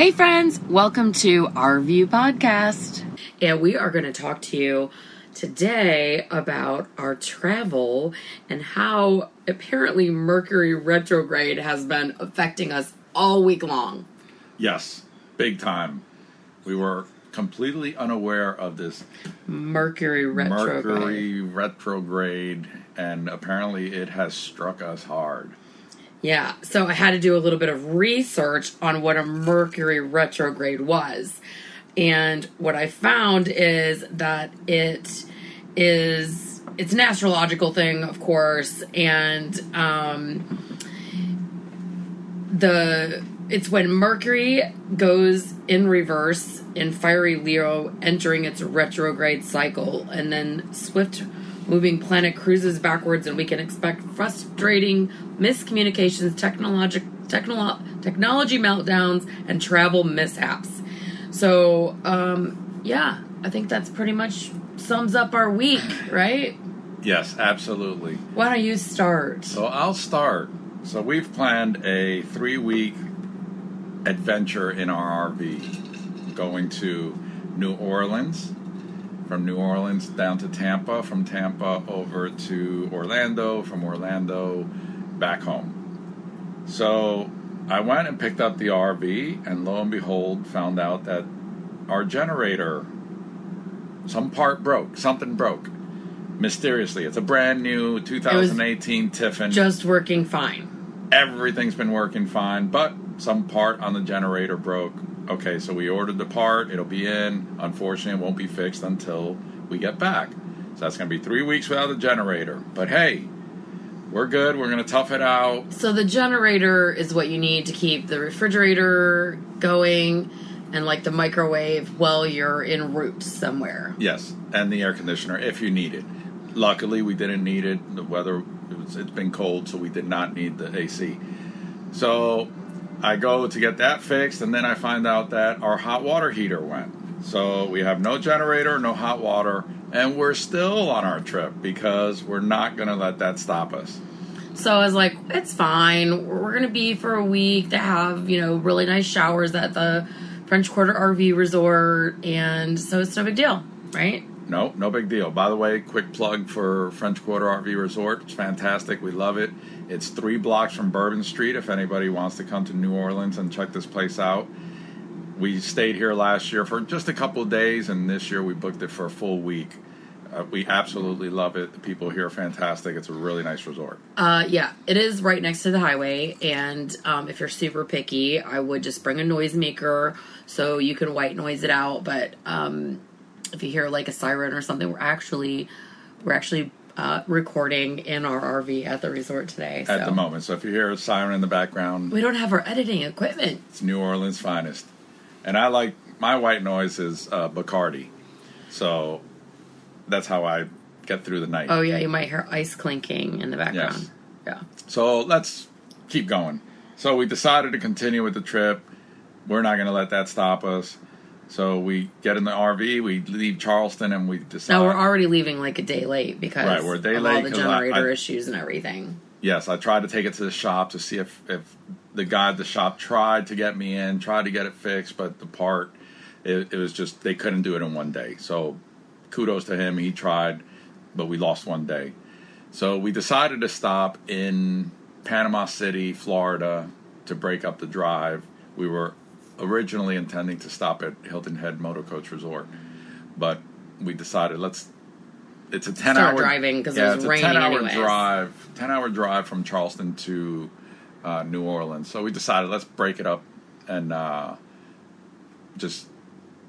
Hey, friends, welcome to our View Podcast. And we are going to talk to you today about our travel and how apparently Mercury retrograde has been affecting us all week long. Yes, big time. We were completely unaware of this Mercury retrograde. Mercury retrograde, and apparently it has struck us hard. Yeah, so I had to do a little bit of research on what a Mercury retrograde was. And what I found is that it is it's an astrological thing, of course, and um the it's when Mercury goes in reverse in fiery Leo entering its retrograde cycle and then swift moving planet cruises backwards and we can expect frustrating miscommunications, technologic technolo- technology meltdowns and travel mishaps. So, um yeah, I think that's pretty much sums up our week, right? Yes, absolutely. Why don't you start? So I'll start. So we've planned a three week adventure in our RV, going to New Orleans, from New Orleans down to Tampa, from Tampa over to Orlando, from Orlando back home. So I went and picked up the RV, and lo and behold, found out that our generator, some part broke, something broke. Mysteriously, it's a brand new 2018 Tiffin. Just working fine. Everything's been working fine, but some part on the generator broke. Okay, so we ordered the part. It'll be in. Unfortunately, it won't be fixed until we get back. So that's going to be three weeks without a generator. But hey, we're good. We're going to tough it out. So the generator is what you need to keep the refrigerator going and like the microwave while you're en route somewhere. Yes, and the air conditioner if you need it. Luckily, we didn't need it. The weather it was, it's been cold, so we did not need the AC. So I go to get that fixed, and then I find out that our hot water heater went. So we have no generator, no hot water, and we're still on our trip because we're not going to let that stop us. So I was like, it's fine. We're going to be for a week. to have, you know, really nice showers at the French Quarter RV Resort, and so it's no big deal, right? No, no big deal. By the way, quick plug for French Quarter RV Resort. It's fantastic. We love it. It's three blocks from Bourbon Street if anybody wants to come to New Orleans and check this place out. We stayed here last year for just a couple of days, and this year we booked it for a full week. Uh, we absolutely love it. The people here are fantastic. It's a really nice resort. Uh, yeah, it is right next to the highway, and um, if you're super picky, I would just bring a noisemaker so you can white noise it out. But um, if you hear like a siren or something, we're actually we're actually uh, recording in our RV at the resort today. At the moment. So if you hear a siren in the background, we don't have our editing equipment. it's New Orleans' finest. And I like my white noise is uh, Bacardi. So that's how I get through the night. Oh yeah, you might hear ice clinking in the background. Yeah. So let's keep going. So we decided to continue with the trip. We're not going to let that stop us. So we get in the RV, we leave Charleston, and we decide. No, we're already leaving like a day late because Right, we're a day of late all the 'cause I- generator I- issues and everything. Yes, I tried to take it to the shop to see if, if the guy at the shop tried to get me in, tried to get it fixed, but the part, it, it was just, they couldn't do it in one day. So kudos to him. He tried, but we lost one day. So we decided to stop in Panama City, Florida to break up the drive. We were originally intending to stop at Hilton Head Motor Coach Resort, but we decided let's. It's a ten Start hour driving 'cause it yeah, was it's raining a ten hour anyways. drive, ten hour drive from Charleston to uh, New Orleans. So we decided let's break it up and uh, just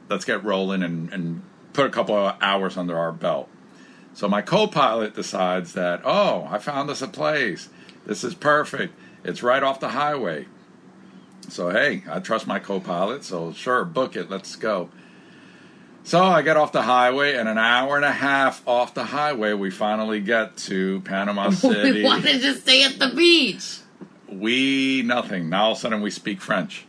let's get rolling and, and put a couple of hours under our belt. So my co-pilot decides that, oh, I found us a place. This is perfect. It's right off the highway. So hey, I trust my co-pilot. So sure, book it. Let's go. So I get off the highway, and an hour and a half off the highway, we finally get to Panama City. we wanted to stay at the beach. We nothing. Now all of a sudden we speak French.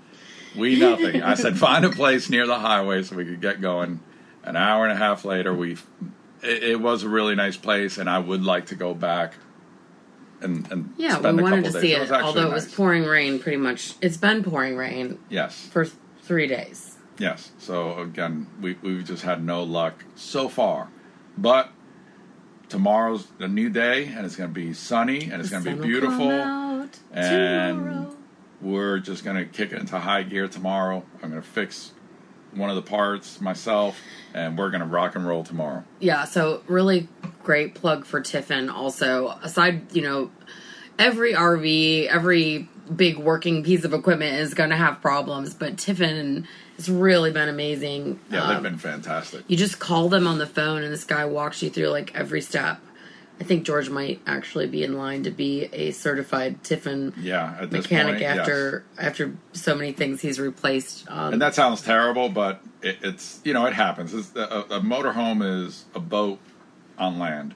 We nothing. I said find a place near the highway so we could get going. An hour and a half later, we it, it was a really nice place, and I would like to go back. And, and Yeah, spend we a wanted couple to see it. actually Although it was nice. pouring rain, pretty much. It's been pouring rain yes, for three days. Yes. So again, we we've just had no luck so far, but tomorrow's a new day, and it's going to be sunny, and it's going to be beautiful, and tomorrow. we're just going to kick it into high gear tomorrow. I'm going to fix one of the parts myself, and we're going to rock and roll tomorrow. Yeah, so really great plug for Tiffin. Also, aside, you know, every RV, every big working piece of equipment is going to have problems, but Tiffin has really been amazing. Yeah, Um, they've been fantastic. You just call them on the phone, and this guy walks you through like every step. I think George might actually be in line to be a certified Tiffin Yeah, mechanic point, yes. after after so many things he's replaced. Um, And that sounds terrible, but it, it's you know it happens. It's, a, a motorhome is a boat on land.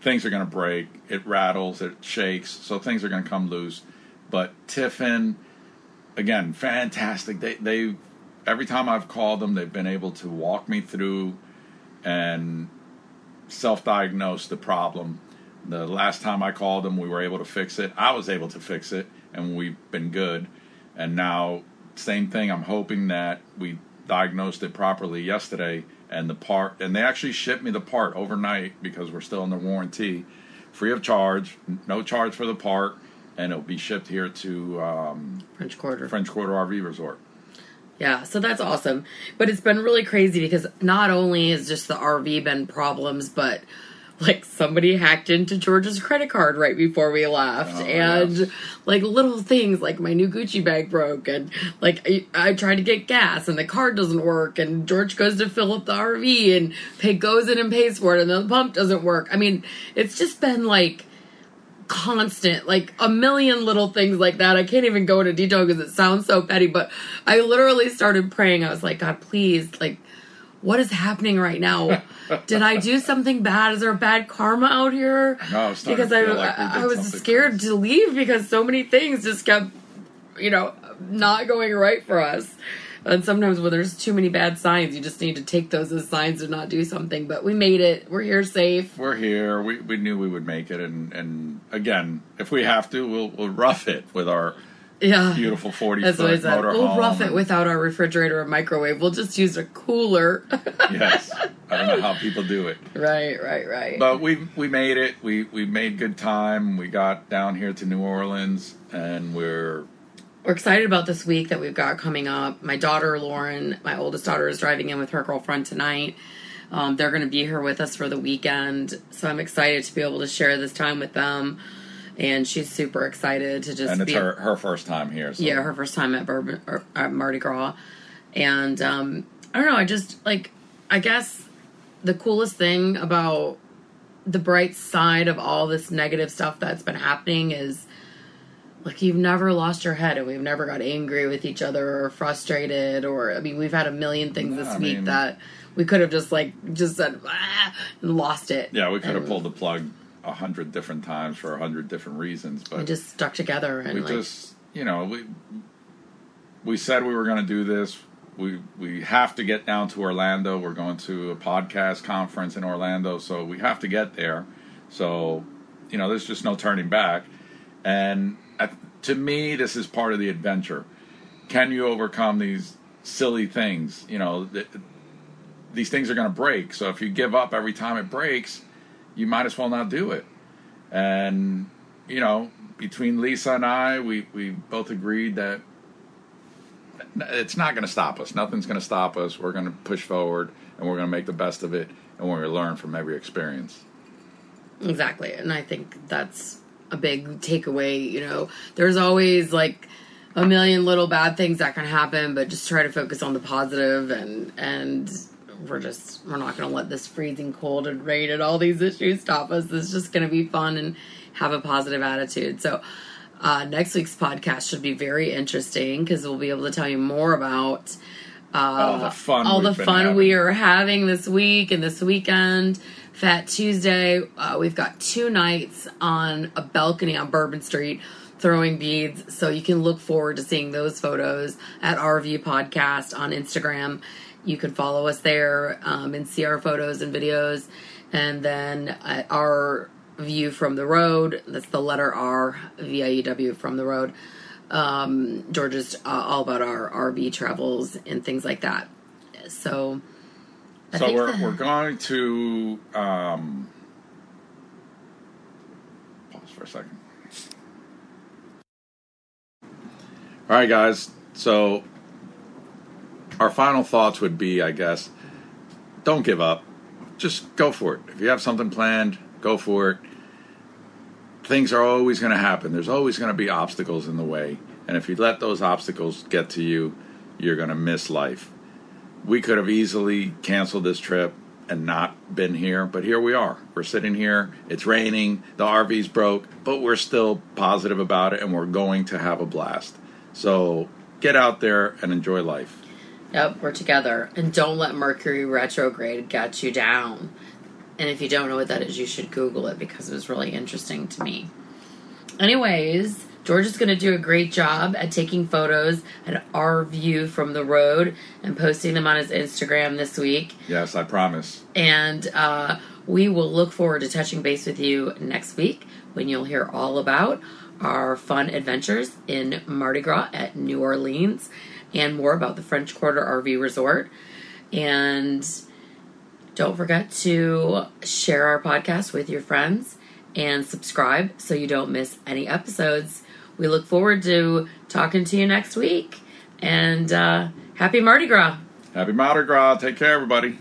Things are going to break. It rattles. It shakes. So things are going to come loose. But Tiffin, again, fantastic. They they every time I've called them, they've been able to walk me through and self-diagnose the problem. The last time I called them, we were able to fix it. I was able to fix it, and we've been good. And now, same thing. I'm hoping that we diagnosed it properly yesterday, and the part, and they actually shipped me the part overnight because we're still under warranty, free of charge, no charge for the part, and it'll be shipped here to um, French Quarter. French Quarter RV Resort. Yeah, so that's awesome. But it's been really crazy because not only has just the RV been problems, but like somebody hacked into George's credit card right before we left, Oh, and like little things like my new Gucci bag broke, and like I, I tried to get gas and the card doesn't work, and George goes to fill up the RV and pay goes in and pays for it, and the pump doesn't work. I mean, it's just been like constant, like a million little things like that. I can't even go into detail because it sounds so petty, but I literally started praying. I was like, God, please, like, what is happening right now? Did I do something bad? Is there bad karma out here? No, because I, like I, I was scared to leave because so many things just kept, you know, not going right for us. And sometimes when there's too many bad signs, you just need to take those as signs and not do something. But we made it. We're here safe. We're here. We, we knew we would make it, and, and again, if we have to, we'll we'll rough it with our Yeah. beautiful forty That's what I foot motorhome. We'll rough it without our refrigerator or microwave. We'll just use a cooler. yes. I don't know how people do it, right, right, right. but we we made it. We we made good time. We got down here to New Orleans, and we're We're excited about this week that we've got coming up. My daughter Lauren, my oldest daughter, is driving in with her girlfriend tonight. Um, they're going to be here with us for the weekend, so I'm excited to be able to share this time with them. And she's super excited to just and it's be her her first time here. So. yeah her first time at bourbon or at mardi gras and um i don't know i just like i guess the coolest thing about the bright side of all this negative stuff that's been happening is like you've never lost your head and we've never got angry with each other or frustrated or i mean we've had a million things this I week mean- that we could have just like just said ah, and lost it Yeah, we could have pulled the plug a hundred different times for a hundred different reasons, but we just stuck together and we like just you know we we said we were going to do this. We we have to get down to orlando. We're going to a podcast conference in orlando so we have to get there. So you know there's just no turning back. And at, to me this is part of the adventure. Can you overcome these silly things? You know th- these things are going to break. So if you give up every time it breaks you might as well not do it and you know between lisa and i we, we both agreed that it's not going to stop us nothing's going to stop us we're going to push forward and we're going to make the best of it and we're going to learn from every experience Exactly. And I think that's a big takeaway. You know, there's always like a million little bad things that can happen, but just try to focus on the positive and, and, we're just we're not going to let this freezing cold and rain and all these issues stop us. It's just going to be fun and have a positive attitude. So uh, next week's podcast should be very interesting because we'll be able to tell you more about uh, All the fun all the fun having. we are having this week and this weekend. Fat Tuesday, uh, we've got two nights on a balcony on Bourbon Street throwing beads. So you can look forward to seeing those photos at RV Podcast on Instagram. You can follow us there um, and see our photos and videos. And then at our view from the road, that's the letter R, V I E W from the road. Um, George is uh, all about our RV travels and things like that. So, I so think we're, that- we're going to um, pause for a second. All right, guys. So our final thoughts would be, I guess, don't give up. Just go for it. If you have something planned, go for it. Things are always going to happen. There's always going to be obstacles in the way, and if you let those obstacles get to you, you're going to miss life we could have easily canceled this trip and not been here, but here we are. We're sitting here. It's raining. The RV's broke, but we're still positive about it and we're going to have a blast. So get out there and enjoy life. Yep, we're together. And don't let Mercury retrograde get you down. And if you don't know what that is, you should Google it because it was really interesting to me. Anyways, George is going to do a great job at taking photos at our view from the road and posting them on his Instagram this week. Yes, I promise. And uh, we will look forward to touching base with you next week when you'll hear all about our fun adventures in Mardi Gras at New Orleans and more about the French Quarter RV Resort. And don't forget to share our podcast with your friends and subscribe so you don't miss any episodes. We look forward to talking to you next week. And uh, happy Mardi Gras! Happy Mardi Gras. Take care, everybody.